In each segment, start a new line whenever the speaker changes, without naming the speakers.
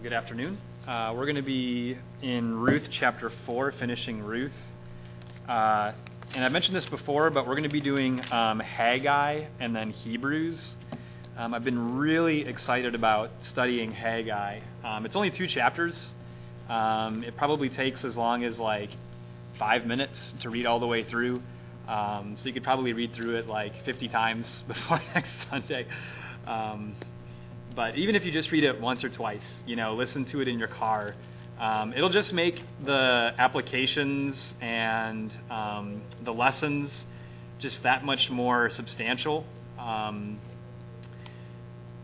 Well, good afternoon. Uh, we're going to be in Ruth chapter 4, finishing Ruth. Uh, and I mentioned this before, but we're going to be doing um, Haggai and then Hebrews. Um, I've been really excited about studying Haggai. Um, it's only two chapters. Um, it probably takes as long as like five minutes to read all the way through. Um, so you could probably read through it like 50 times before next Sunday. But even if you just read it once or twice, you know, listen to it in your car, um, it'll just make the applications and um, the lessons just that much more substantial. Um,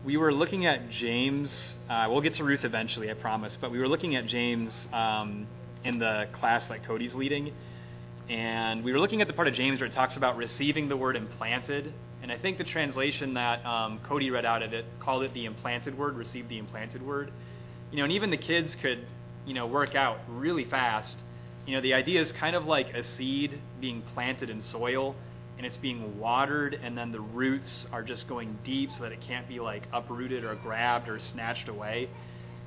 we were looking at James. Uh, we'll get to Ruth eventually, I promise. But we were looking at James um, in the class that Cody's leading, and we were looking at the part of James where it talks about receiving the word implanted and I think the translation that um, Cody read out of it called it the implanted word, received the implanted word. You know, and even the kids could, you know, work out really fast. You know, the idea is kind of like a seed being planted in soil and it's being watered and then the roots are just going deep so that it can't be like uprooted or grabbed or snatched away.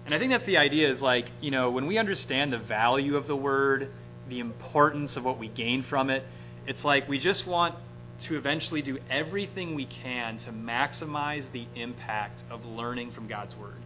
And I think that's the idea is like, you know, when we understand the value of the word, the importance of what we gain from it, it's like we just want to eventually do everything we can to maximize the impact of learning from God's Word.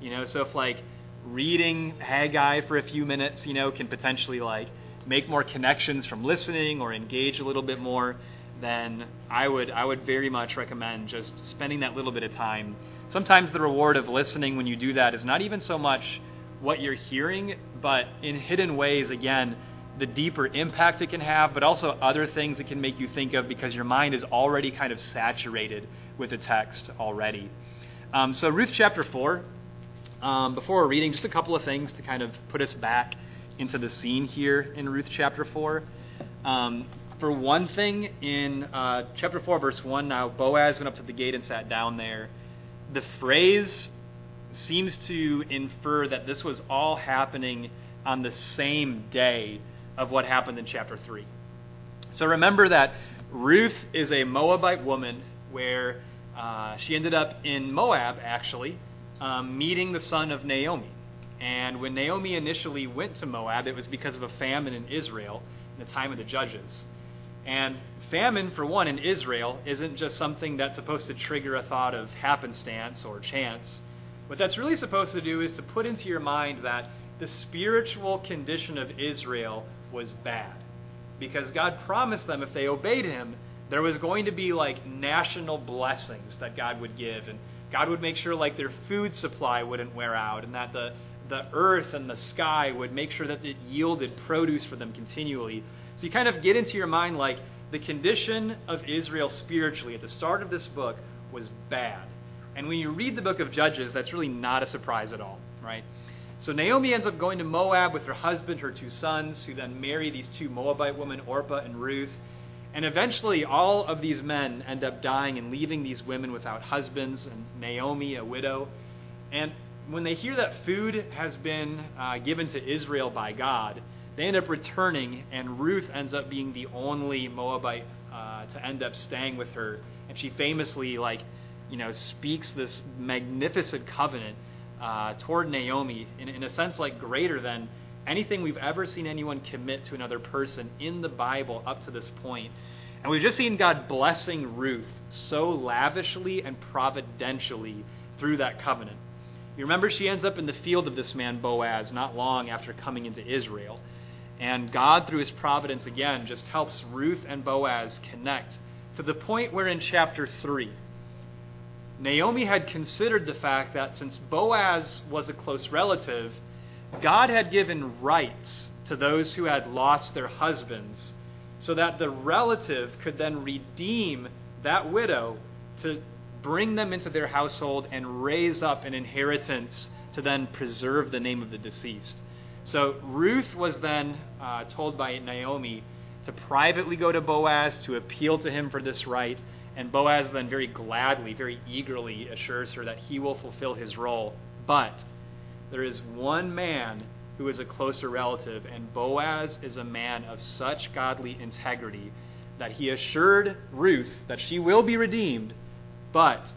You know, so if like reading Haggai for a few minutes, you know, can potentially like make more connections from listening or engage a little bit more, then I would I would very much recommend just spending that little bit of time. Sometimes the reward of listening when you do that is not even so much what you're hearing, but in hidden ways again the deeper impact it can have, but also other things it can make you think of because your mind is already kind of saturated with the text already. Um, so, Ruth chapter 4, um, before we're reading, just a couple of things to kind of put us back into the scene here in Ruth chapter 4. Um, for one thing, in uh, chapter 4, verse 1, now Boaz went up to the gate and sat down there. The phrase seems to infer that this was all happening on the same day of what happened in chapter 3. So remember that Ruth is a Moabite woman where uh, she ended up in Moab, actually, um, meeting the son of Naomi. And when Naomi initially went to Moab, it was because of a famine in Israel in the time of the judges. And famine, for one, in Israel isn't just something that's supposed to trigger a thought of happenstance or chance. What that's really supposed to do is to put into your mind that the spiritual condition of Israel was bad. Because God promised them if they obeyed Him, there was going to be like national blessings that God would give. And God would make sure like their food supply wouldn't wear out and that the, the earth and the sky would make sure that it yielded produce for them continually. So you kind of get into your mind like the condition of Israel spiritually at the start of this book was bad. And when you read the book of Judges, that's really not a surprise at all, right? So Naomi ends up going to Moab with her husband, her two sons, who then marry these two Moabite women, Orpah and Ruth. And eventually, all of these men end up dying and leaving these women without husbands, and Naomi, a widow. And when they hear that food has been uh, given to Israel by God, they end up returning, and Ruth ends up being the only Moabite uh, to end up staying with her. And she famously, like, you know, speaks this magnificent covenant uh, toward Naomi in, in a sense like greater than anything we've ever seen anyone commit to another person in the Bible up to this point. And we've just seen God blessing Ruth so lavishly and providentially through that covenant. You remember she ends up in the field of this man Boaz not long after coming into Israel. And God, through his providence again, just helps Ruth and Boaz connect to the point where in chapter 3, Naomi had considered the fact that since Boaz was a close relative, God had given rights to those who had lost their husbands so that the relative could then redeem that widow to bring them into their household and raise up an inheritance to then preserve the name of the deceased. So Ruth was then uh, told by Naomi to privately go to Boaz to appeal to him for this right and Boaz then very gladly, very eagerly assures her that he will fulfill his role. But there is one man who is a closer relative, and Boaz is a man of such godly integrity that he assured Ruth that she will be redeemed, but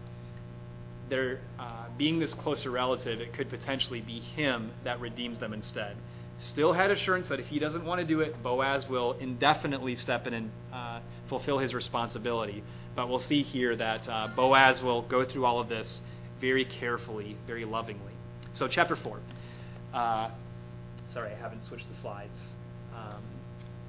there uh, being this closer relative, it could potentially be him that redeems them instead. Still had assurance that if he doesn't want to do it, Boaz will indefinitely step in and uh, fulfill his responsibility. But we'll see here that uh, Boaz will go through all of this very carefully, very lovingly. So, chapter 4. Uh, sorry, I haven't switched the slides. Um,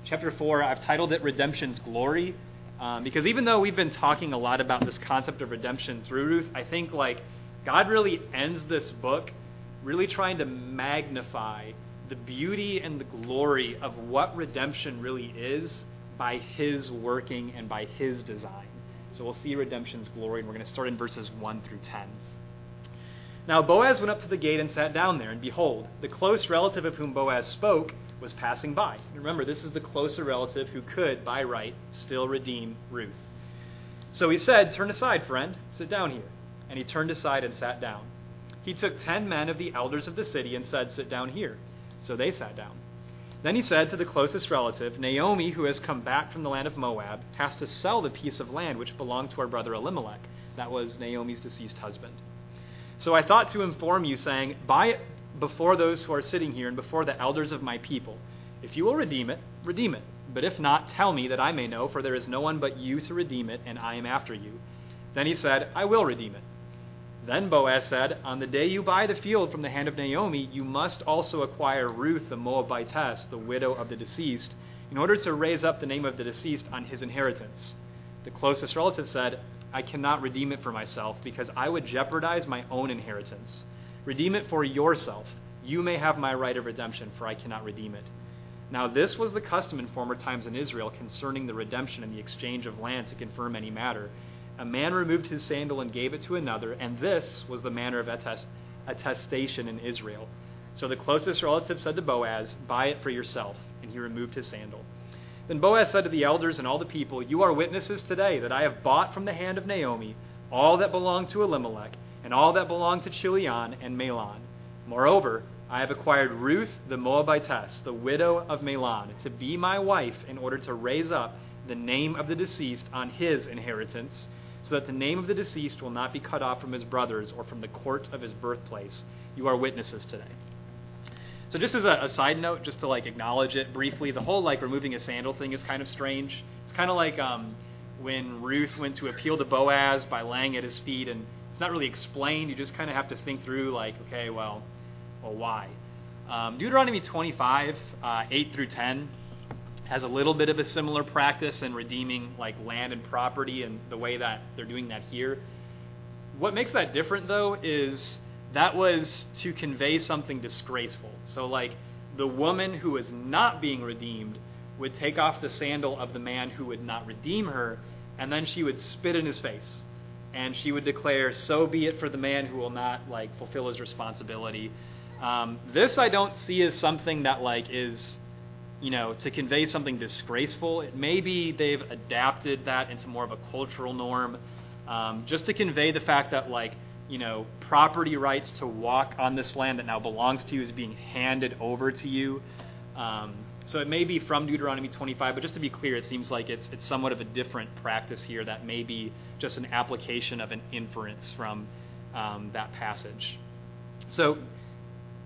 chapter 4, I've titled it Redemption's Glory. Um, because even though we've been talking a lot about this concept of redemption through Ruth, I think like God really ends this book really trying to magnify the beauty and the glory of what redemption really is by his working and by his design. So we'll see redemption's glory, and we're going to start in verses 1 through 10. Now Boaz went up to the gate and sat down there, and behold, the close relative of whom Boaz spoke was passing by. Remember, this is the closer relative who could, by right, still redeem Ruth. So he said, Turn aside, friend, sit down here. And he turned aside and sat down. He took ten men of the elders of the city and said, Sit down here. So they sat down. Then he said to the closest relative, Naomi, who has come back from the land of Moab, has to sell the piece of land which belonged to our brother Elimelech. That was Naomi's deceased husband. So I thought to inform you, saying, Buy it before those who are sitting here and before the elders of my people. If you will redeem it, redeem it. But if not, tell me that I may know, for there is no one but you to redeem it, and I am after you. Then he said, I will redeem it. Then Boaz said, On the day you buy the field from the hand of Naomi, you must also acquire Ruth the Moabitess, the widow of the deceased, in order to raise up the name of the deceased on his inheritance. The closest relative said, I cannot redeem it for myself, because I would jeopardize my own inheritance. Redeem it for yourself. You may have my right of redemption, for I cannot redeem it. Now, this was the custom in former times in Israel concerning the redemption and the exchange of land to confirm any matter. A man removed his sandal and gave it to another, and this was the manner of attest- attestation in Israel. So the closest relative said to Boaz, Buy it for yourself. And he removed his sandal. Then Boaz said to the elders and all the people, You are witnesses today that I have bought from the hand of Naomi all that belonged to Elimelech, and all that belonged to Chilion and Mahlon. Moreover, I have acquired Ruth the Moabitess, the widow of Mahlon, to be my wife in order to raise up the name of the deceased on his inheritance, so that the name of the deceased will not be cut off from his brothers or from the court of his birthplace. You are witnesses today. So just as a, a, side note, just to like acknowledge it briefly, the whole like removing a sandal thing is kind of strange. It's kind of like um, when Ruth went to appeal to Boaz by laying at his feet, and it's not really explained. You just kind of have to think through like, okay, well, well, why? Um, Deuteronomy 25, uh, 8 through 10, has a little bit of a similar practice in redeeming like land and property, and the way that they're doing that here. What makes that different though is that was to convey something disgraceful. So, like, the woman who was not being redeemed would take off the sandal of the man who would not redeem her, and then she would spit in his face. And she would declare, So be it for the man who will not, like, fulfill his responsibility. Um, this I don't see as something that, like, is, you know, to convey something disgraceful. It maybe they've adapted that into more of a cultural norm, um, just to convey the fact that, like, you know, property rights to walk on this land that now belongs to you is being handed over to you. Um, so it may be from Deuteronomy 25, but just to be clear, it seems like it's, it's somewhat of a different practice here that may be just an application of an inference from um, that passage. So,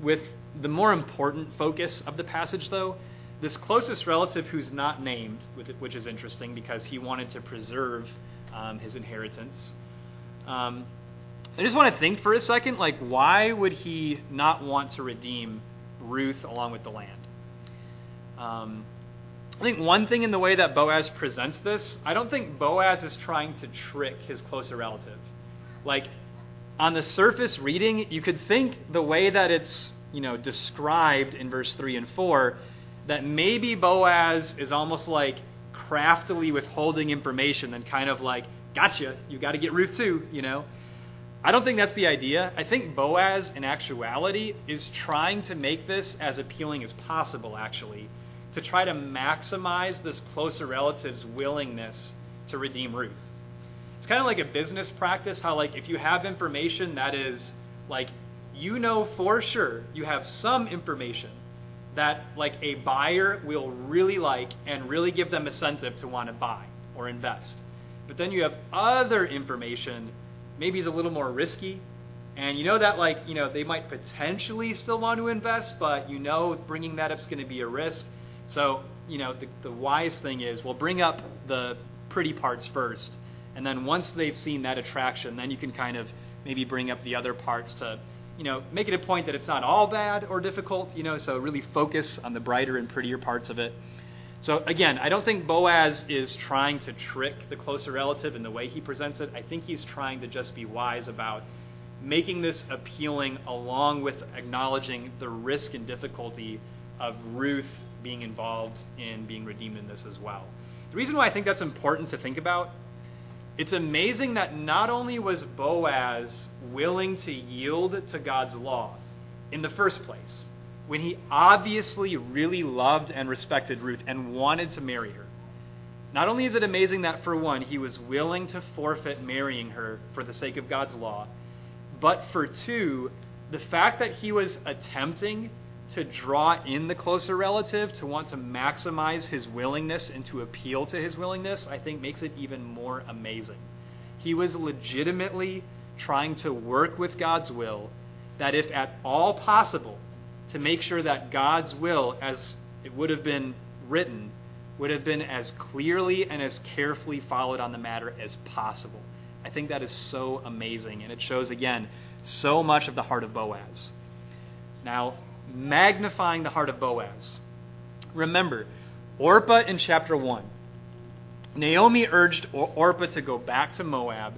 with the more important focus of the passage, though, this closest relative who's not named, which is interesting because he wanted to preserve um, his inheritance. Um, I just want to think for a second, like, why would he not want to redeem Ruth along with the land? Um, I think one thing in the way that Boaz presents this, I don't think Boaz is trying to trick his closer relative. Like, on the surface reading, you could think the way that it's, you know, described in verse 3 and 4, that maybe Boaz is almost like craftily withholding information and kind of like, gotcha, you got to get Ruth too, you know? I don't think that's the idea. I think Boaz, in actuality, is trying to make this as appealing as possible, actually, to try to maximize this closer relative's willingness to redeem Ruth. It's kind of like a business practice how, like, if you have information that is, like, you know for sure you have some information that, like, a buyer will really like and really give them incentive to want to buy or invest. But then you have other information maybe is a little more risky, And you know that, like, you know, they might potentially still want to invest, but you know bringing that up is going to be a risk. So, you know, the, the wise thing is we'll bring up the pretty parts first. And then once they've seen that attraction, then you can kind of maybe bring up the other parts to, you know, make it a point that it's not all bad or difficult, you know, so really focus on the brighter and prettier parts of it. So again, I don't think Boaz is trying to trick the closer relative in the way he presents it. I think he's trying to just be wise about making this appealing along with acknowledging the risk and difficulty of Ruth being involved in being redeemed in this as well. The reason why I think that's important to think about, it's amazing that not only was Boaz willing to yield to God's law in the first place, when he obviously really loved and respected Ruth and wanted to marry her. Not only is it amazing that, for one, he was willing to forfeit marrying her for the sake of God's law, but for two, the fact that he was attempting to draw in the closer relative, to want to maximize his willingness and to appeal to his willingness, I think makes it even more amazing. He was legitimately trying to work with God's will, that if at all possible, to make sure that God's will, as it would have been written, would have been as clearly and as carefully followed on the matter as possible. I think that is so amazing, and it shows, again, so much of the heart of Boaz. Now, magnifying the heart of Boaz. Remember, Orpah in chapter 1. Naomi urged Orpah to go back to Moab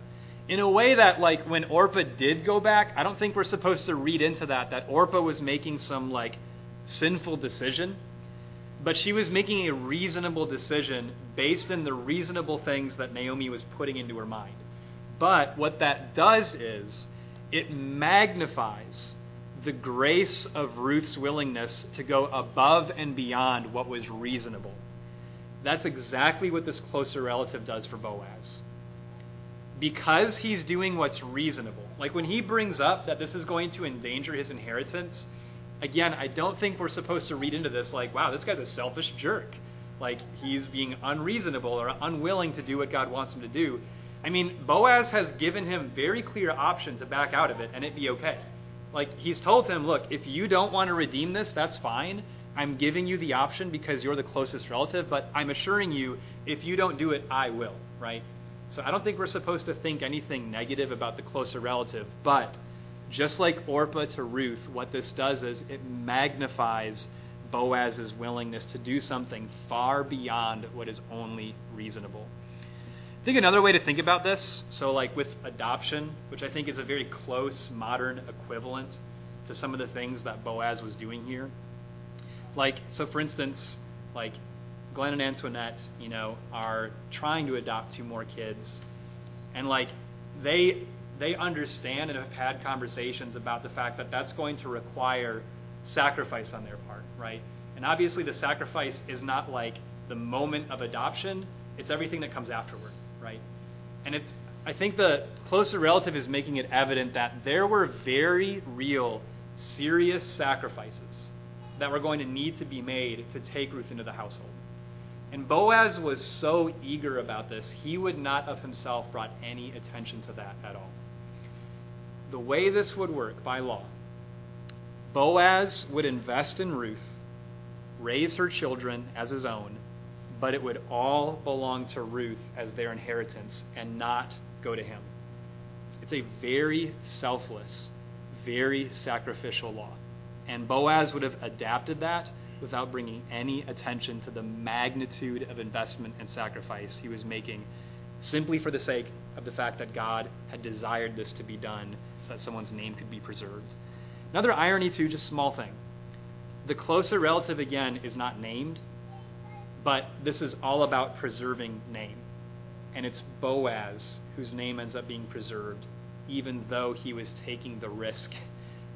in a way that, like, when Orpah did go back, I don't think we're supposed to read into that that Orpah was making some, like, sinful decision. But she was making a reasonable decision based in the reasonable things that Naomi was putting into her mind. But what that does is it magnifies the grace of Ruth's willingness to go above and beyond what was reasonable. That's exactly what this closer relative does for Boaz because he's doing what's reasonable. Like when he brings up that this is going to endanger his inheritance, again, I don't think we're supposed to read into this like, wow, this guy's a selfish jerk. Like he's being unreasonable or unwilling to do what God wants him to do. I mean, Boaz has given him very clear option to back out of it and it be okay. Like he's told him, look, if you don't want to redeem this, that's fine. I'm giving you the option because you're the closest relative, but I'm assuring you, if you don't do it, I will, right? So I don't think we're supposed to think anything negative about the closer relative, but just like Orpah to Ruth, what this does is it magnifies Boaz's willingness to do something far beyond what is only reasonable. I think another way to think about this, so like with adoption, which I think is a very close modern equivalent to some of the things that Boaz was doing here. Like, so for instance, like Glenn and Antoinette, you know, are trying to adopt two more kids, and like they they understand and have had conversations about the fact that that's going to require sacrifice on their part, right? And obviously, the sacrifice is not like the moment of adoption; it's everything that comes afterward, right? And it's I think the closer relative is making it evident that there were very real, serious sacrifices that were going to need to be made to take Ruth into the household. And Boaz was so eager about this, he would not of himself brought any attention to that at all. The way this would work by law, Boaz would invest in Ruth, raise her children as his own, but it would all belong to Ruth as their inheritance and not go to him. It's a very selfless, very sacrificial law. And Boaz would have adapted that without bringing any attention to the magnitude of investment and sacrifice he was making simply for the sake of the fact that God had desired this to be done so that someone's name could be preserved. Another irony, too, just small thing. The closer relative, again, is not named, but this is all about preserving name. And it's Boaz whose name ends up being preserved, even though he was taking the risk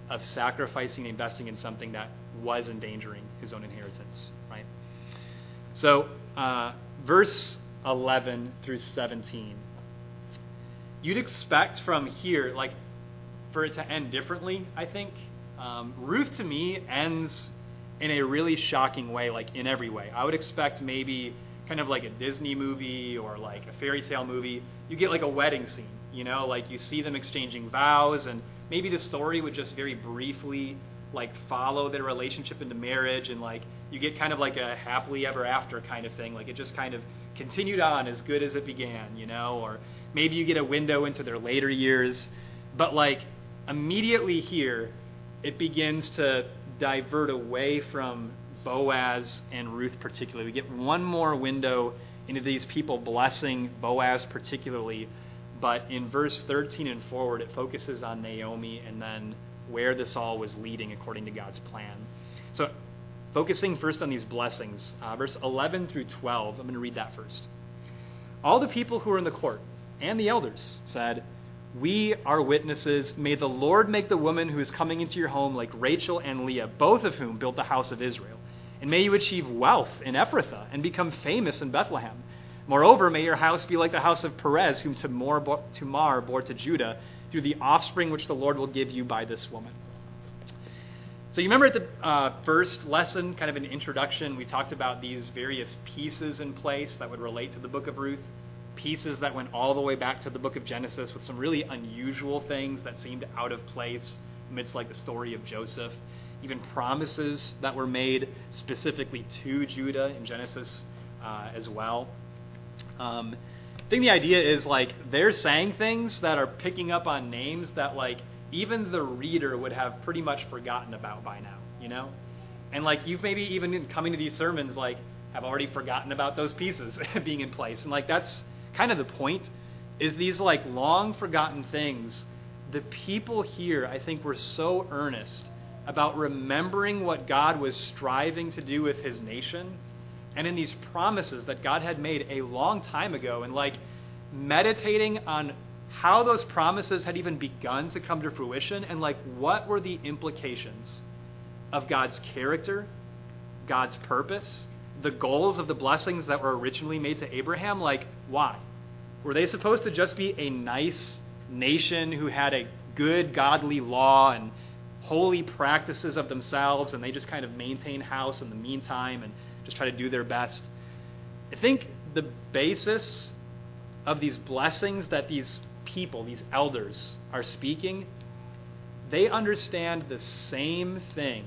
of sacrificing and investing in something that was endangering his own inheritance, right? So, uh, verse 11 through 17. You'd expect from here, like, for it to end differently, I think. Um, Ruth, to me, ends in a really shocking way, like, in every way. I would expect maybe kind of like a Disney movie or like a fairy tale movie. You get like a wedding scene, you know, like you see them exchanging vows and maybe the story would just very briefly like follow their relationship into marriage and like you get kind of like a happily ever after kind of thing. Like it just kind of continued on as good as it began, you know, or maybe you get a window into their later years. But like immediately here, it begins to divert away from Boaz and Ruth particularly. We get one more window into these people blessing Boaz particularly, but in verse 13 and forward, it focuses on Naomi and then where this all was leading according to God's plan. So, focusing first on these blessings, uh, verse 11 through 12, I'm going to read that first. All the people who were in the court and the elders said, We are witnesses. May the Lord make the woman who is coming into your home like Rachel and Leah, both of whom built the house of Israel. And may you achieve wealth in Ephrathah and become famous in Bethlehem. Moreover, may your house be like the house of Perez, whom Tamar bore to Judah through the offspring which the Lord will give you by this woman. So, you remember at the uh, first lesson, kind of an introduction, we talked about these various pieces in place that would relate to the book of Ruth, pieces that went all the way back to the book of Genesis with some really unusual things that seemed out of place amidst like the story of Joseph, even promises that were made specifically to Judah in Genesis uh, as well. Um, I think the idea is like they're saying things that are picking up on names that like even the reader would have pretty much forgotten about by now, you know? And like you've maybe even coming to these sermons like have already forgotten about those pieces being in place. And like that's kind of the point is these like long forgotten things. The people here, I think, were so earnest about remembering what God was striving to do with his nation and in these promises that God had made a long time ago, and like meditating on how those promises had even begun to come to fruition, and like what were the implications of God's character, God's purpose, the goals of the blessings that were originally made to Abraham. Like, why? Were they supposed to just be a nice nation who had a good godly law and holy practices of themselves, and they just kind of maintain house in the meantime and just try to do their best. I think the basis of these blessings that these people, these elders, are speaking, they understand the same thing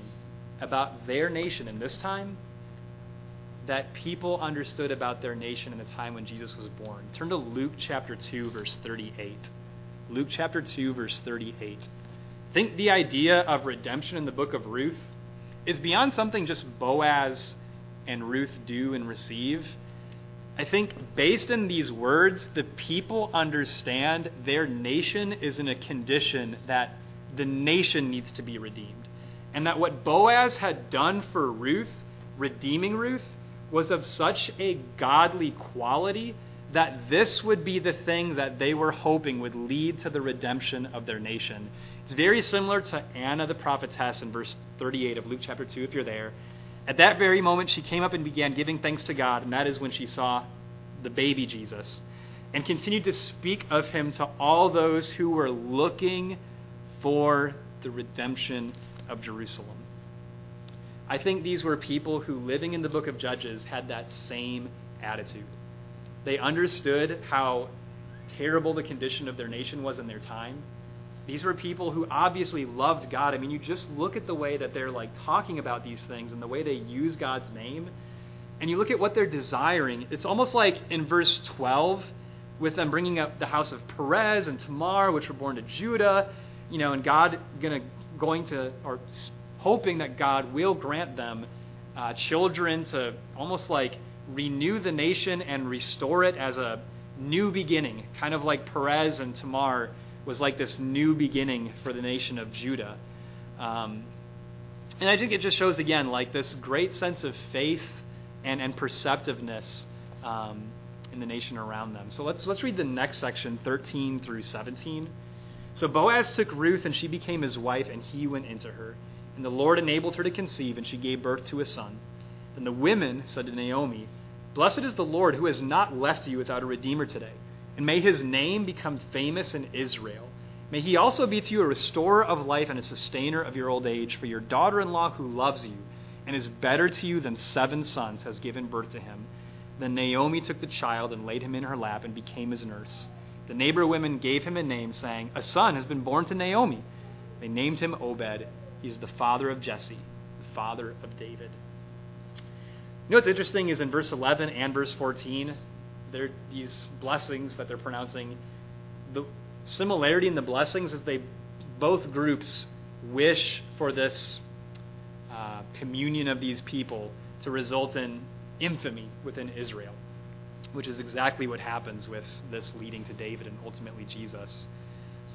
about their nation in this time that people understood about their nation in the time when Jesus was born. Turn to Luke chapter 2, verse 38. Luke chapter 2, verse 38. I think the idea of redemption in the book of Ruth is beyond something just Boaz and Ruth do and receive. I think based in these words, the people understand their nation is in a condition that the nation needs to be redeemed. And that what Boaz had done for Ruth, redeeming Ruth, was of such a godly quality that this would be the thing that they were hoping would lead to the redemption of their nation. It's very similar to Anna the prophetess in verse 38 of Luke chapter 2, if you're there. At that very moment, she came up and began giving thanks to God, and that is when she saw the baby Jesus, and continued to speak of him to all those who were looking for the redemption of Jerusalem. I think these were people who, living in the book of Judges, had that same attitude. They understood how terrible the condition of their nation was in their time these were people who obviously loved God. I mean, you just look at the way that they're like talking about these things and the way they use God's name, and you look at what they're desiring. It's almost like in verse 12, with them bringing up the house of Perez and Tamar, which were born to Judah, you know, and God gonna going to or hoping that God will grant them uh, children to almost like renew the nation and restore it as a new beginning, kind of like Perez and Tamar was like this new beginning for the nation of Judah. Um, and I think it just shows again like this great sense of faith and, and perceptiveness um, in the nation around them. So let's let's read the next section, 13 through 17. So Boaz took Ruth, and she became his wife, and he went into her. And the Lord enabled her to conceive, and she gave birth to a son. Then the women said to Naomi, Blessed is the Lord who has not left you without a redeemer today and may his name become famous in Israel. May he also be to you a restorer of life and a sustainer of your old age, for your daughter in law who loves you and is better to you than seven sons has given birth to him. Then Naomi took the child and laid him in her lap and became his nurse. The neighbor women gave him a name, saying, A son has been born to Naomi. They named him Obed. He's the father of Jesse, the father of David. You know what's interesting is in verse 11 and verse 14, there these blessings that they're pronouncing. The similarity in the blessings is they both groups wish for this uh, communion of these people to result in infamy within Israel, which is exactly what happens with this leading to David and ultimately Jesus.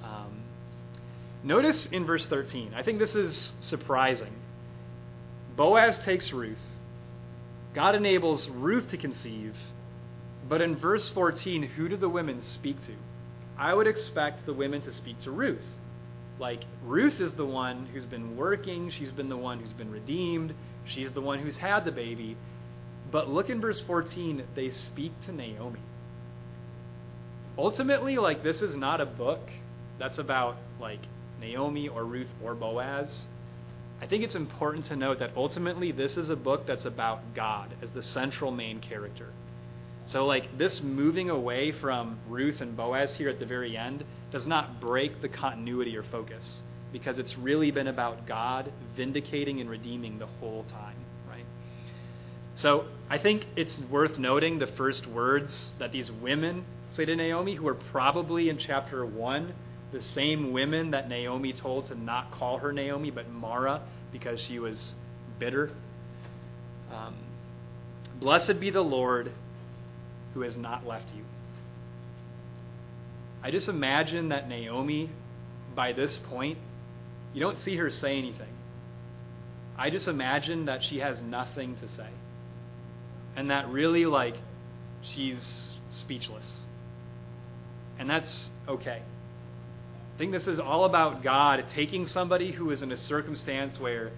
Um, notice in verse 13, I think this is surprising. Boaz takes Ruth. God enables Ruth to conceive. But in verse 14, who do the women speak to? I would expect the women to speak to Ruth. Like, Ruth is the one who's been working, she's been the one who's been redeemed, she's the one who's had the baby. But look in verse 14, they speak to Naomi. Ultimately, like, this is not a book that's about, like, Naomi or Ruth or Boaz. I think it's important to note that ultimately this is a book that's about God as the central main character. So, like, this moving away from Ruth and Boaz here at the very end does not break the continuity or focus because it's really been about God vindicating and redeeming the whole time, right? So, I think it's worth noting the first words that these women say to Naomi, who are probably in chapter 1 the same women that Naomi told to not call her Naomi, but Mara, because she was bitter. Um, Blessed be the Lord who has not left you. I just imagine that Naomi, by this point, you don't see her say anything. I just imagine that she has nothing to say. And that really, like, she's speechless. And that's okay. I think this is all about God taking somebody who is in a circumstance where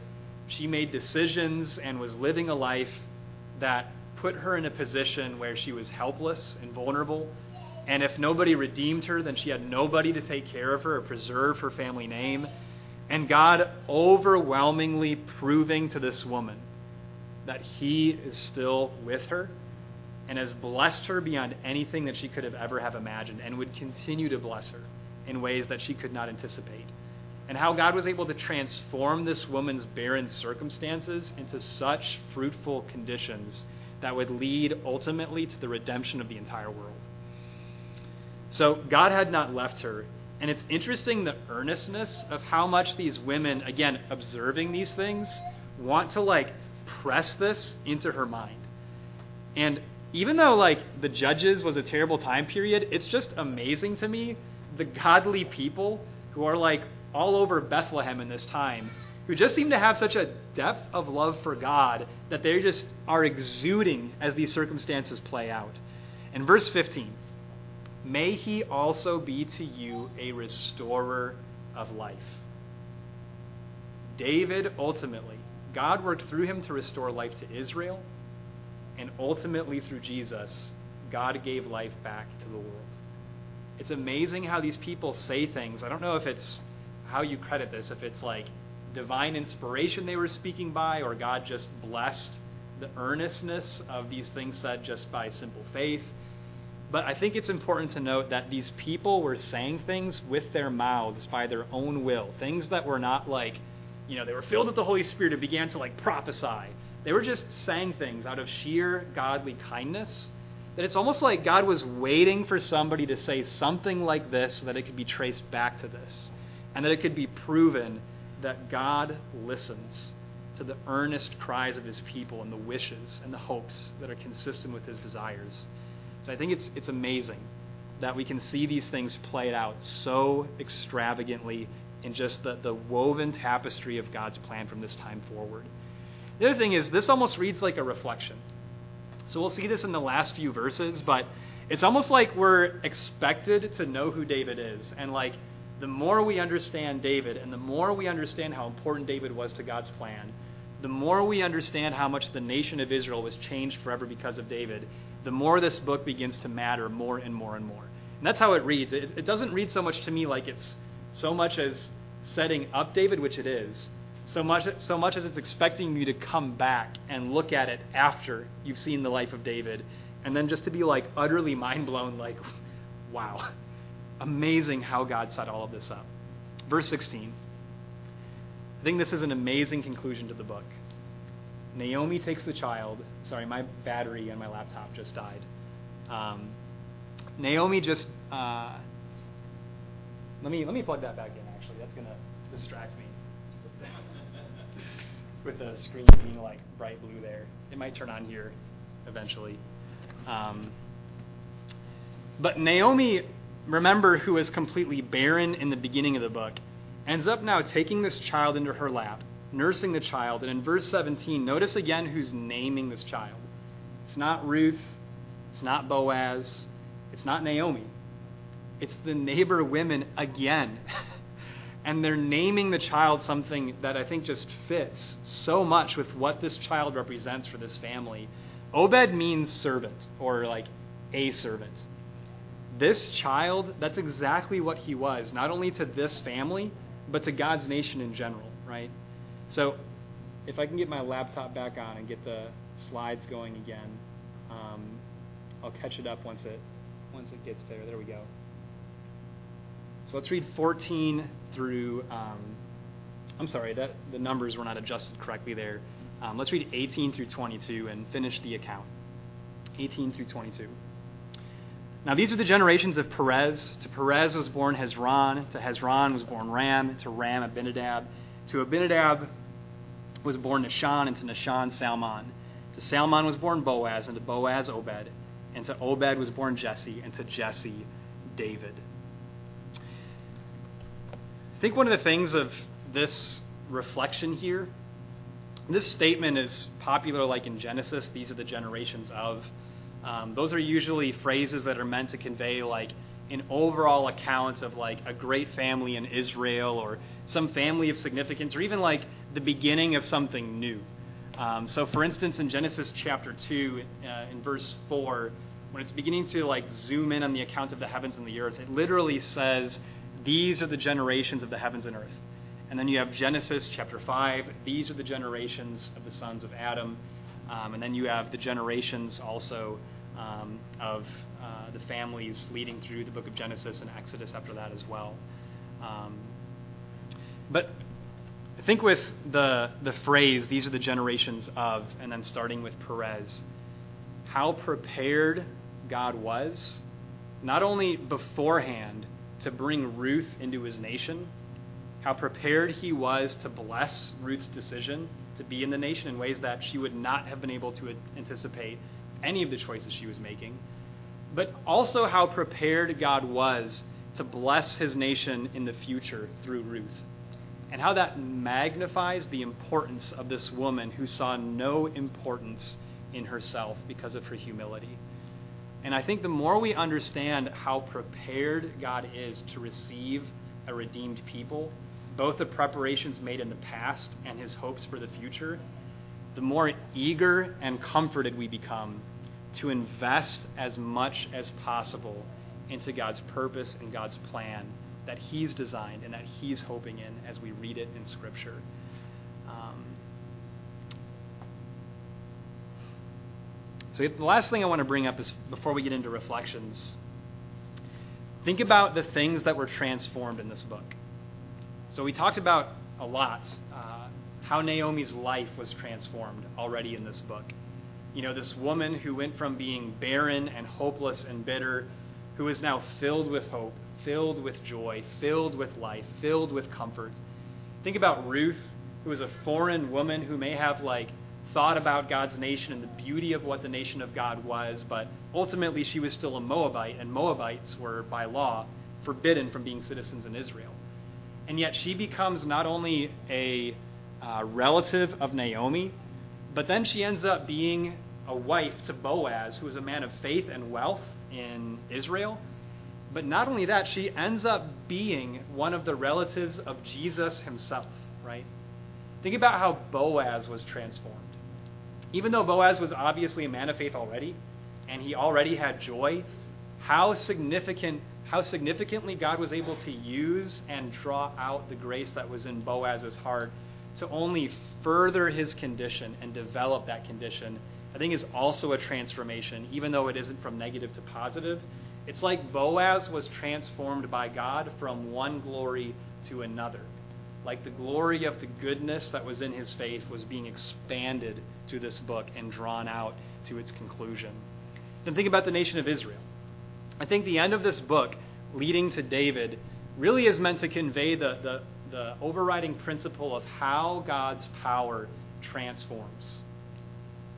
she made decisions and was living a life that put her in a position where she was helpless and vulnerable. And if nobody redeemed her, then she had nobody to take care of her or preserve her family name. And God overwhelmingly proving to this woman that He is still with her and has blessed her beyond anything that she could have ever have imagined and would continue to bless her in ways that she could not anticipate. And how God was able to transform this woman's barren circumstances into such fruitful conditions that would lead ultimately to the redemption of the entire world. So God had not left her. And it's interesting the earnestness of how much these women, again, observing these things, want to like press this into her mind. And even though like the judges was a terrible time period, it's just amazing to me the godly people who are like all over Bethlehem in this time, who just seem to have such a depth of love for God that they just are exuding as these circumstances play out. In verse 15, may he also be to you a restorer of life. David ultimately, God worked through him to restore life to Israel, and ultimately through Jesus, God gave life back to the world. It's amazing how these people say things. I don't know if it's how you credit this, if it's like divine inspiration they were speaking by, or God just blessed the earnestness of these things said just by simple faith. But I think it's important to note that these people were saying things with their mouths by their own will, things that were not like, you know, they were filled with the Holy Spirit and began to like prophesy. They were just saying things out of sheer godly kindness that it's almost like God was waiting for somebody to say something like this so that it could be traced back to this, and that it could be proven that God listens to the earnest cries of his people and the wishes and the hopes that are consistent with his desires. So I think it's, it's amazing that we can see these things played out so extravagantly in just the, the woven tapestry of God's plan from this time forward. The other thing is, this almost reads like a reflection. So we'll see this in the last few verses, but it's almost like we're expected to know who David is. And like the more we understand David and the more we understand how important David was to God's plan, the more we understand how much the nation of Israel was changed forever because of David, the more this book begins to matter more and more and more. And that's how it reads. It, it doesn't read so much to me like it's so much as setting up David, which it is, so much, so much as it's expecting you to come back and look at it after you've seen the life of David, and then just to be like utterly mind blown, like, wow, amazing how God set all of this up. Verse 16 I think this is an amazing conclusion to the book. Naomi takes the child. Sorry, my battery on my laptop just died. Um, Naomi just. Uh, let me let me plug that back in. Actually, that's gonna distract me with the screen being like bright blue there. It might turn on here eventually. Um, but Naomi, remember, who was completely barren in the beginning of the book, ends up now taking this child into her lap, nursing the child. And in verse 17, notice again who's naming this child. It's not Ruth, it's not Boaz, it's not Naomi. It's the neighbor women again. and they're naming the child something that I think just fits so much with what this child represents for this family. Obed means servant, or like a servant. This child, that's exactly what he was, not only to this family, but to God's nation in general, right? So, if I can get my laptop back on and get the slides going again, um, I'll catch it up once it once it gets there. There we go. So let's read 14 through. Um, I'm sorry, that the numbers were not adjusted correctly there. Um, let's read 18 through 22 and finish the account. 18 through 22. Now these are the generations of Perez. To Perez was born Hezron. To Hezron was born Ram. To Ram Abinadab. To Abinadab was born Nahshon, and to Nahshon Salmon. To Salmon was born Boaz, and to Boaz Obed. And to Obed was born Jesse, and to Jesse David. I think one of the things of this reflection here, this statement is popular like in Genesis, these are the generations of. Um, those are usually phrases that are meant to convey like an overall account of like a great family in Israel or some family of significance or even like the beginning of something new. Um, so, for instance, in Genesis chapter 2, uh, in verse 4, when it's beginning to like zoom in on the account of the heavens and the earth, it literally says, These are the generations of the heavens and earth. And then you have Genesis chapter 5, these are the generations of the sons of Adam. Um, and then you have the generations also um, of uh, the families leading through the book of Genesis and Exodus after that as well. Um, but I think with the, the phrase, these are the generations of, and then starting with Perez, how prepared God was, not only beforehand to bring Ruth into his nation, how prepared he was to bless Ruth's decision to be in the nation in ways that she would not have been able to anticipate any of the choices she was making, but also how prepared God was to bless his nation in the future through Ruth, and how that magnifies the importance of this woman who saw no importance in herself because of her humility. And I think the more we understand how prepared God is to receive a redeemed people, both the preparations made in the past and his hopes for the future, the more eager and comforted we become to invest as much as possible into God's purpose and God's plan that He's designed and that He's hoping in as we read it in Scripture. Um, so, the last thing I want to bring up is before we get into reflections, think about the things that were transformed in this book. So, we talked about a lot uh, how Naomi's life was transformed already in this book. You know, this woman who went from being barren and hopeless and bitter, who is now filled with hope, filled with joy, filled with life, filled with comfort. Think about Ruth, who was a foreign woman who may have like thought about God's nation and the beauty of what the nation of God was, but ultimately she was still a Moabite, and Moabites were by law forbidden from being citizens in Israel. And yet she becomes not only a uh, relative of Naomi, but then she ends up being a wife to Boaz, who is a man of faith and wealth in Israel. But not only that, she ends up being one of the relatives of Jesus himself, right? Think about how Boaz was transformed. Even though Boaz was obviously a man of faith already, and he already had joy, how significant how significantly God was able to use and draw out the grace that was in Boaz's heart to only further his condition and develop that condition, I think is also a transformation, even though it isn't from negative to positive. It's like Boaz was transformed by God from one glory to another. like the glory of the goodness that was in his faith was being expanded to this book and drawn out to its conclusion. Then think about the nation of Israel. I think the end of this book, leading to David, really is meant to convey the, the, the overriding principle of how God's power transforms.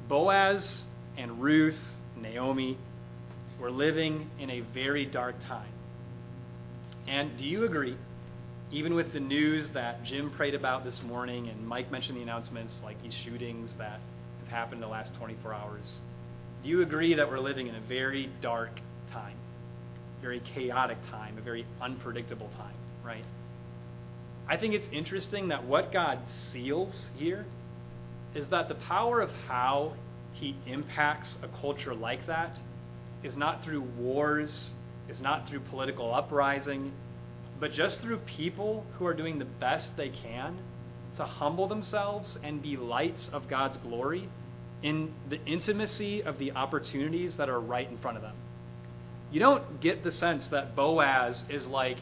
Boaz and Ruth, Naomi, were living in a very dark time. And do you agree, even with the news that Jim prayed about this morning and Mike mentioned the announcements, like these shootings that happened the last 24 hours, do you agree that we're living in a very dark time, very chaotic time, a very unpredictable time, right? I think it's interesting that what God seals here is that the power of how he impacts a culture like that is not through wars, is not through political uprising, but just through people who are doing the best they can to humble themselves and be lights of God's glory in the intimacy of the opportunities that are right in front of them. You don't get the sense that Boaz is like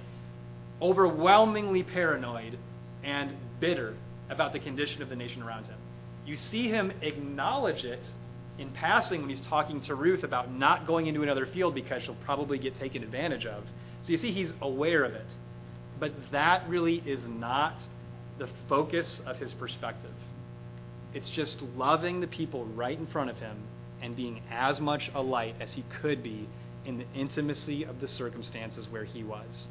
overwhelmingly paranoid and bitter about the condition of the nation around him. You see him acknowledge it in passing when he's talking to Ruth about not going into another field because she'll probably get taken advantage of. So you see, he's aware of it. But that really is not the focus of his perspective. It's just loving the people right in front of him and being as much a light as he could be in the intimacy of the circumstances where he was.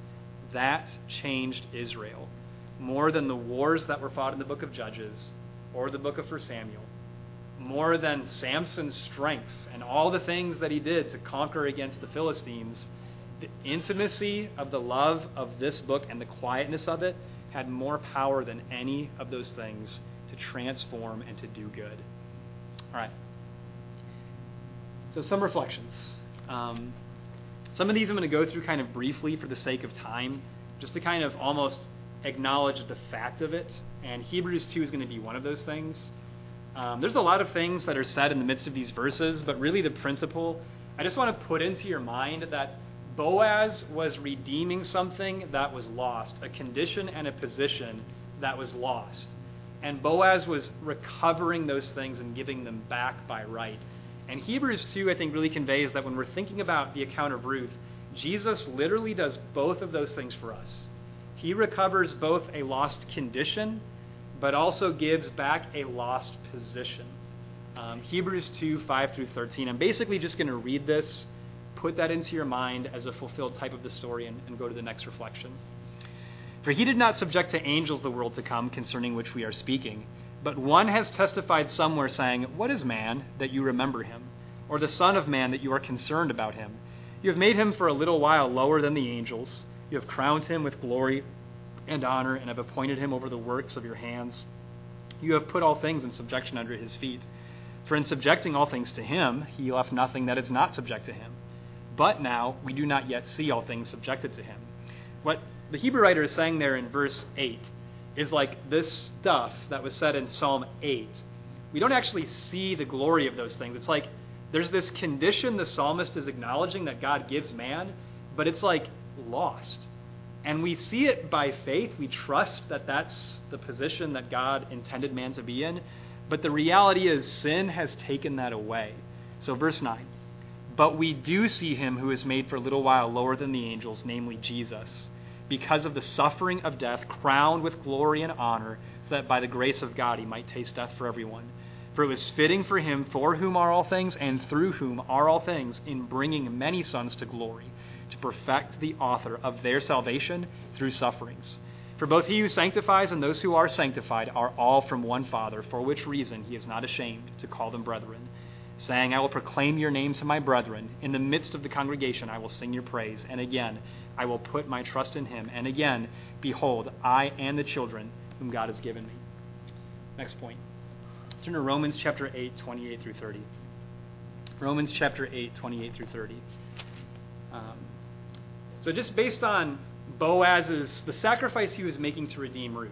That changed Israel more than the wars that were fought in the book of Judges or the book of 1 Samuel, more than Samson's strength and all the things that he did to conquer against the Philistines. The intimacy of the love of this book and the quietness of it had more power than any of those things to transform and to do good. All right. So, some reflections. Um, some of these I'm going to go through kind of briefly for the sake of time, just to kind of almost acknowledge the fact of it. And Hebrews 2 is going to be one of those things. Um, there's a lot of things that are said in the midst of these verses, but really the principle, I just want to put into your mind that Boaz was redeeming something that was lost, a condition and a position that was lost. And Boaz was recovering those things and giving them back by right. And Hebrews 2, I think, really conveys that when we're thinking about the account of Ruth, Jesus literally does both of those things for us. He recovers both a lost condition, but also gives back a lost position. Um, Hebrews 2, 5 through 13. I'm basically just going to read this, put that into your mind as a fulfilled type of the story, and, and go to the next reflection. For he did not subject to angels the world to come concerning which we are speaking. But one has testified somewhere, saying, What is man that you remember him? Or the Son of Man that you are concerned about him? You have made him for a little while lower than the angels. You have crowned him with glory and honor, and have appointed him over the works of your hands. You have put all things in subjection under his feet. For in subjecting all things to him, he left nothing that is not subject to him. But now we do not yet see all things subjected to him. What the Hebrew writer is saying there in verse 8 is like this stuff that was said in Psalm 8. We don't actually see the glory of those things. It's like there's this condition the psalmist is acknowledging that God gives man, but it's like lost. And we see it by faith. We trust that that's the position that God intended man to be in. But the reality is, sin has taken that away. So, verse 9. But we do see him who is made for a little while lower than the angels, namely Jesus because of the suffering of death, crowned with glory and honor, so that by the grace of God he might taste death for everyone. For it was fitting for him, for whom are all things, and through whom are all things, in bringing many sons to glory, to perfect the author of their salvation through sufferings. For both he who sanctifies and those who are sanctified are all from one Father, for which reason he is not ashamed to call them brethren, saying, I will proclaim your name to my brethren. In the midst of the congregation I will sing your praise. And again, I will put my trust in him. And again, behold, I and the children whom God has given me. Next point. Turn to Romans chapter 8, 28 through 30. Romans chapter 8, 28 through 30. Um, so just based on Boaz's, the sacrifice he was making to redeem Ruth,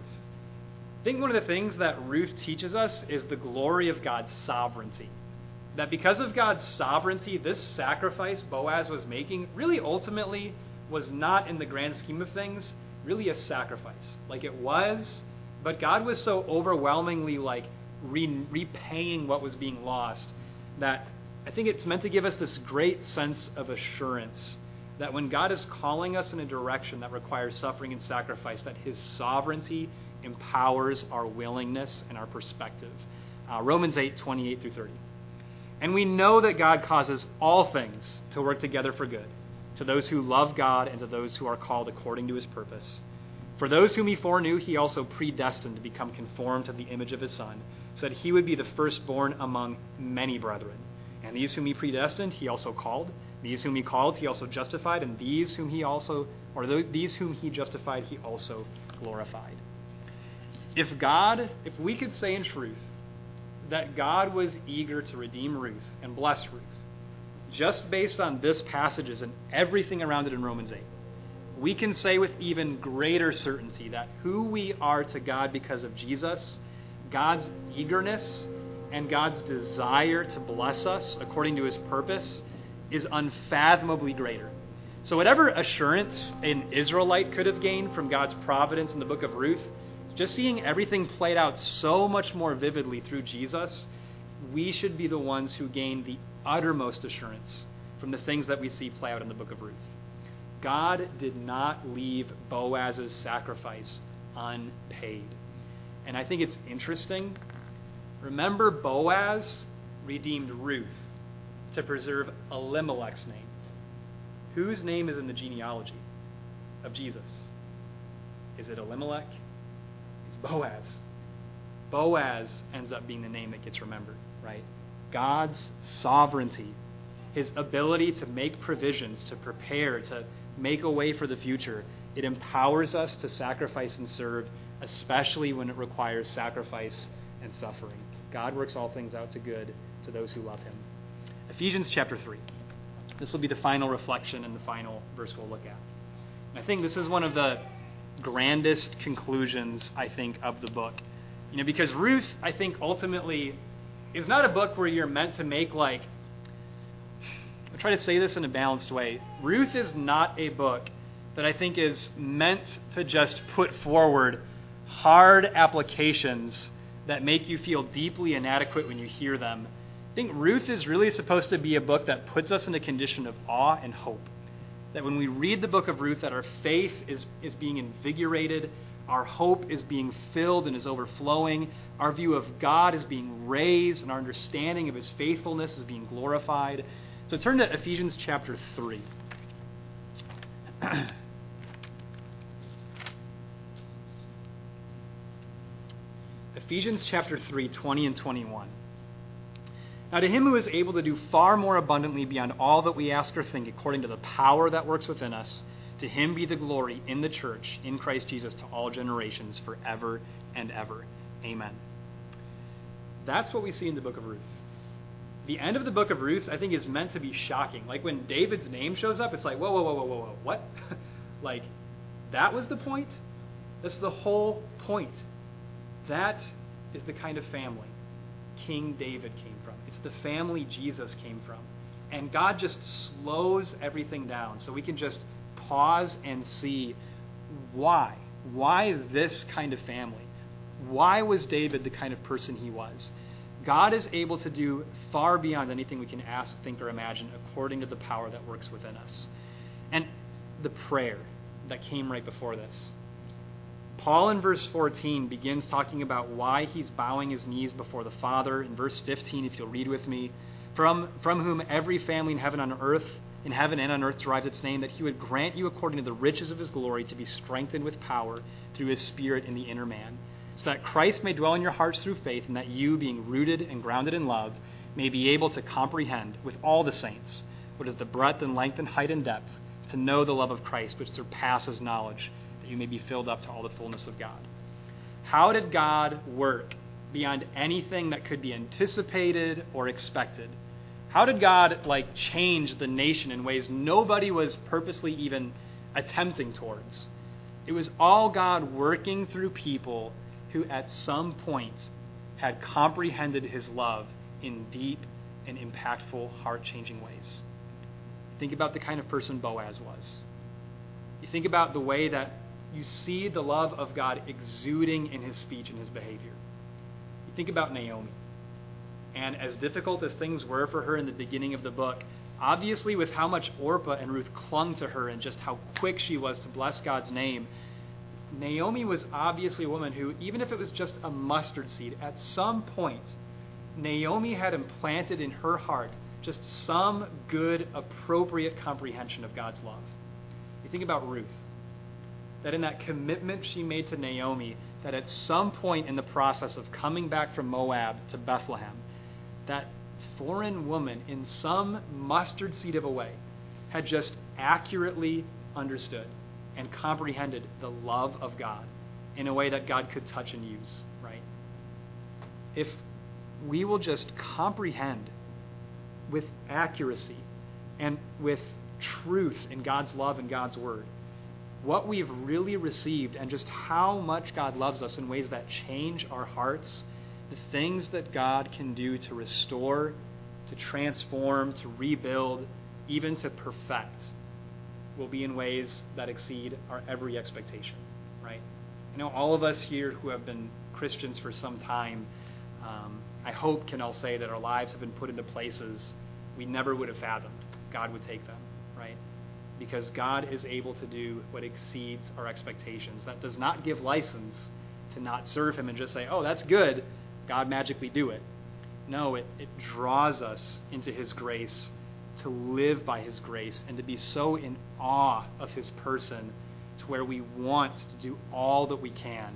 I think one of the things that Ruth teaches us is the glory of God's sovereignty. That because of God's sovereignty, this sacrifice Boaz was making really ultimately was not, in the grand scheme of things,
really a sacrifice. Like it was, but God was so overwhelmingly like re- repaying what was being lost that I think it's meant to give us this great sense of assurance that when God is calling us in a direction that requires suffering and sacrifice, that His sovereignty empowers our willingness and our perspective. Uh, Romans 8, 28 through 30. And we know that God causes all things to work together for good, to those who love God and to those who are called according to His purpose. For those whom He foreknew, He also predestined to become conformed to the image of His Son, so that He would be the firstborn among many brethren. And these whom He predestined, He also called. These whom he called, he also justified, and these whom he also, or these whom he justified, he also glorified. If God, if we could say in truth that God was eager to redeem Ruth and bless Ruth, just based on this passages and everything around it in Romans 8, we can say with even greater certainty that who we are to God because of Jesus, God's eagerness, and God's desire to bless us according to his purpose is unfathomably greater. So, whatever assurance an Israelite could have gained from God's providence in the book of Ruth, just seeing everything played out so much more vividly through Jesus, we should be the ones who gain the uttermost assurance from the things that we see play out in the book of Ruth. God did not leave Boaz's sacrifice unpaid. And I think it's interesting. Remember, Boaz redeemed Ruth to preserve Elimelech's name. Whose name is in the genealogy of Jesus? Is it Elimelech? Boaz. Boaz ends up being the name that gets remembered, right? God's sovereignty, his ability to make provisions, to prepare, to make a way for the future, it empowers us to sacrifice and serve, especially when it requires sacrifice and suffering. God works all things out to good to those who love him. Ephesians chapter 3. This will be the final reflection and the final verse we'll look at. And I think this is one of the grandest conclusions, I think, of the book. You know, because Ruth, I think, ultimately is not a book where you're meant to make, like, I try to say this in a balanced way. Ruth is not a book that I think is meant to just put forward hard applications that make you feel deeply inadequate when you hear them I think Ruth is really supposed to be a book that puts us in a condition of awe and hope. That when we read the book of Ruth, that our faith is, is being invigorated, our hope is being filled and is overflowing, our view of God is being raised, and our understanding of his faithfulness is being glorified. So turn to Ephesians chapter 3. Ephesians chapter 3, 20 and 21. Now, to him who is able to do far more abundantly beyond all that we ask or think, according to the power that works within us, to him be the glory in the church, in Christ Jesus, to all generations, forever and ever. Amen. That's what we see in the book of Ruth. The end of the book of Ruth, I think, is meant to be shocking. Like when David's name shows up, it's like, whoa, whoa, whoa, whoa, whoa, whoa, what? like, that was the point? That's the whole point. That is the kind of family King David came from. It's the family Jesus came from. And God just slows everything down so we can just pause and see why. Why this kind of family? Why was David the kind of person he was? God is able to do far beyond anything we can ask, think, or imagine according to the power that works within us. And the prayer that came right before this Paul in verse 14 begins talking about why he's bowing his knees before the Father. In verse 15, if you'll read with me, from, from whom every family in heaven on earth, in heaven and on earth derives its name, that he would grant you according to the riches of his glory to be strengthened with power through his Spirit in the inner man, so that Christ may dwell in your hearts through faith, and that you, being rooted and grounded in love, may be able to comprehend with all the saints what is the breadth and length and height and depth, to know the love of Christ which surpasses knowledge you may be filled up to all the fullness of God. How did God work beyond anything that could be anticipated or expected? How did God like change the nation in ways nobody was purposely even attempting towards? It was all God working through people who at some point had comprehended his love in deep and impactful, heart changing ways. Think about the kind of person Boaz was. You think about the way that you see the love of God exuding in his speech and his behavior. You think about Naomi. And as difficult as things were for her in the beginning of the book, obviously, with how much Orpah and Ruth clung to her and just how quick she was to bless God's name, Naomi was obviously a woman who, even if it was just a mustard seed, at some point, Naomi had implanted in her heart just some good, appropriate comprehension of God's love. You think about Ruth, that in that commitment she made to Naomi, that at some point in the process of coming back from Moab to Bethlehem, that foreign woman, in some mustard seed of a way, had just accurately understood and comprehended the love of God in a way that God could touch and use, right? If we will just comprehend with accuracy and with truth in God's love and God's word what we've really received and just how much God loves us in ways that change our hearts, the things that God can do to restore, to transform, to rebuild, even to perfect will be in ways that exceed our every expectation, right? I know all of us here who have been Christians for some time, um, I hope can all say that our lives have been put into places we never would have fathomed God would take them? Because God is able to do what exceeds our expectations. That does not give license to not serve Him and just say, oh, that's good, God magically do it. No, it, it draws us into His grace to live by His grace and to be so in awe of His person to where we want to do all that we can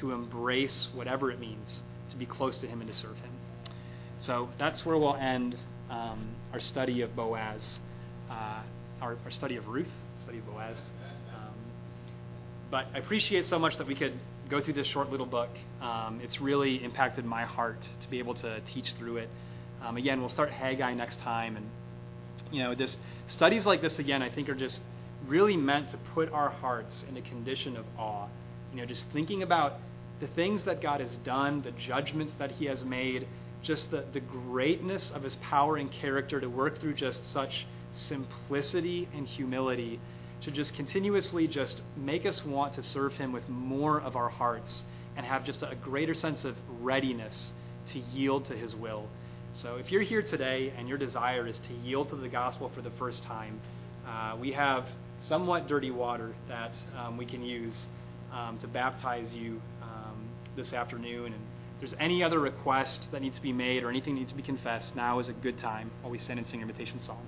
to embrace whatever it means to be close to Him and to serve Him. So that's where we'll end um, our study of Boaz, uh, our, our, study of Ruth, study of Boaz. Um, but I appreciate so much that we could go through this short little book. Um, it's really impacted my heart to be able to teach through it. Um, again, we'll start Haggai next time, and you know, just studies like this again, I think are just really meant to put our hearts in a condition of awe. You know, just thinking about the things that God has done, the judgments that He has made, just the, the greatness of His power and character to work through just such simplicity and humility to just continuously just make us want to serve Him with more of our hearts and have just a greater sense of readiness to yield to His will. So if you're here today and your desire is to yield to the gospel for the first time, uh, we have somewhat dirty water that um, we can use um, to baptize you um, this afternoon. And if there's any other request that needs to be made or anything needs to be confessed, now is a good time while we stand and sing invitation song.